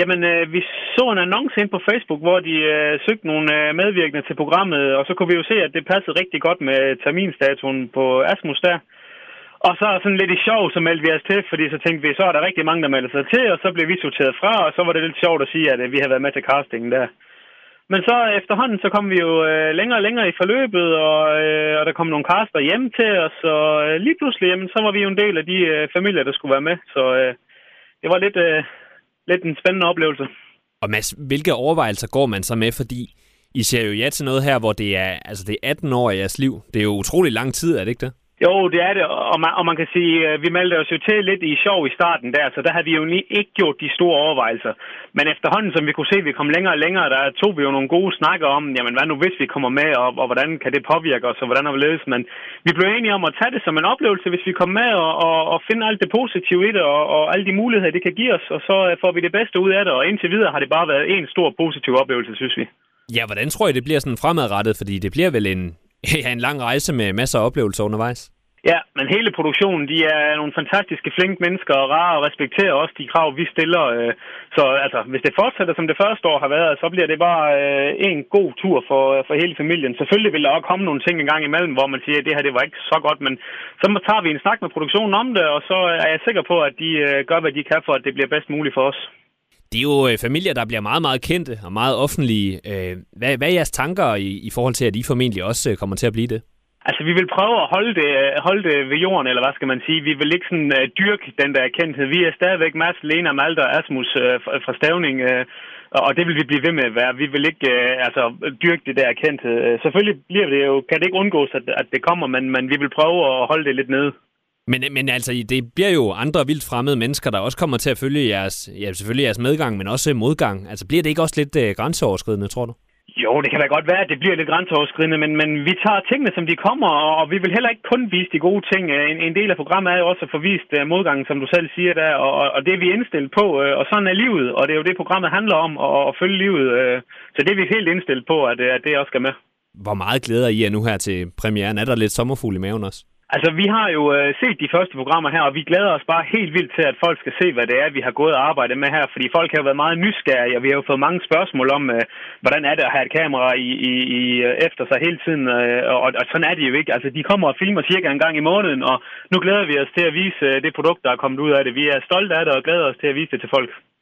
Jamen, øh, vi så en annonce ind på Facebook, hvor de øh, søgte nogle øh, medvirkende til programmet, og så kunne vi jo se, at det passede rigtig godt med øh, terminstatuen på Asmus der. Og så sådan lidt i sjov, så meldte vi os til, fordi så tænkte vi, så er der rigtig mange, der melder sig til, og så blev vi sorteret fra, og så var det lidt sjovt at sige, at øh, vi havde været med til castingen der. Men så øh, efterhånden, så kom vi jo øh, længere og længere i forløbet, og, øh, og der kom nogle caster hjem til os, og øh, lige pludselig, jamen, så var vi jo en del af de øh, familier, der skulle være med. Så øh, det var lidt, øh, lidt en spændende oplevelse. Og Mads, hvilke overvejelser går man så med? Fordi I ser jo ja til noget her, hvor det er, altså det er 18 år i jeres liv. Det er jo utrolig lang tid, er det ikke det? Jo, det er det, og man, og man kan sige, at vi meldte os jo til lidt i sjov i starten der, så der havde vi jo ikke gjort de store overvejelser. Men efterhånden, som vi kunne se, at vi kom længere og længere, der tog vi jo nogle gode snakker om, jamen hvad nu hvis vi kommer med, og, og hvordan kan det påvirke os, og hvordan er ledes. Men vi blev enige om at tage det som en oplevelse, hvis vi kom med, og, og, og finde alt det positive i det, og, og alle de muligheder, det kan give os, og så øh, får vi det bedste ud af det, og indtil videre har det bare været en stor positiv oplevelse, synes vi. Ja, hvordan tror I, det bliver sådan fremadrettet? Fordi det bliver vel en, ja, en lang rejse med masser af oplevelser undervejs? Ja, men hele produktionen, de er nogle fantastiske, flinke mennesker og rare og respekterer også de krav, vi stiller. Øh. Så altså, hvis det fortsætter, som det første år har været, så bliver det bare øh, en god tur for, for hele familien. Selvfølgelig vil der også komme nogle ting en gang imellem, hvor man siger, at det her det var ikke så godt, men så tager vi en snak med produktionen om det, og så er jeg sikker på, at de øh, gør, hvad de kan for, at det bliver bedst muligt for os. Det er jo øh, familier, der bliver meget, meget kendte og meget offentlige. Øh, hvad, hvad er jeres tanker i, i forhold til, at I formentlig også øh, kommer til at blive det? Altså, vi vil prøve at holde det, holde det ved jorden, eller hvad skal man sige. Vi vil ikke sådan uh, dyrke den der kendthed. Vi er stadigvæk Mads, Lena, Malte og Asmus uh, fra Stavning, uh, og det vil vi blive ved med at være. Vi vil ikke uh, altså, dyrke det der kendthed. Uh, selvfølgelig bliver det jo, kan det ikke undgås, at, at det kommer, men, men vi vil prøve at holde det lidt nede. Men, men altså, det bliver jo andre vildt fremmede mennesker, der også kommer til at følge jeres, ja, selvfølgelig jeres medgang, men også modgang. Altså, bliver det ikke også lidt uh, grænseoverskridende, tror du? Jo, det kan da godt være, at det bliver lidt grænseoverskridende, men, men vi tager tingene, som de kommer, og vi vil heller ikke kun vise de gode ting. En, en del af programmet er jo også at få vist uh, modgangen, som du selv siger der, og, og det er vi indstillet på, uh, og sådan er livet, og det er jo det, programmet handler om, at, at følge livet. Uh, så det er vi helt indstillet på, at, at det også skal med. Hvor meget glæder I er nu her til premieren? Er der lidt sommerfugl i maven også? Altså, vi har jo øh, set de første programmer her, og vi glæder os bare helt vildt til, at folk skal se, hvad det er, vi har gået og arbejdet med her. Fordi folk har jo været meget nysgerrige, og vi har jo fået mange spørgsmål om, øh, hvordan er det at have et kamera i, i, i, øh, efter sig hele tiden. Øh, og, og sådan er det jo ikke. Altså, de kommer og filmer cirka en gang i måneden, og nu glæder vi os til at vise øh, det produkt, der er kommet ud af det. Vi er stolte af det og glæder os til at vise det til folk.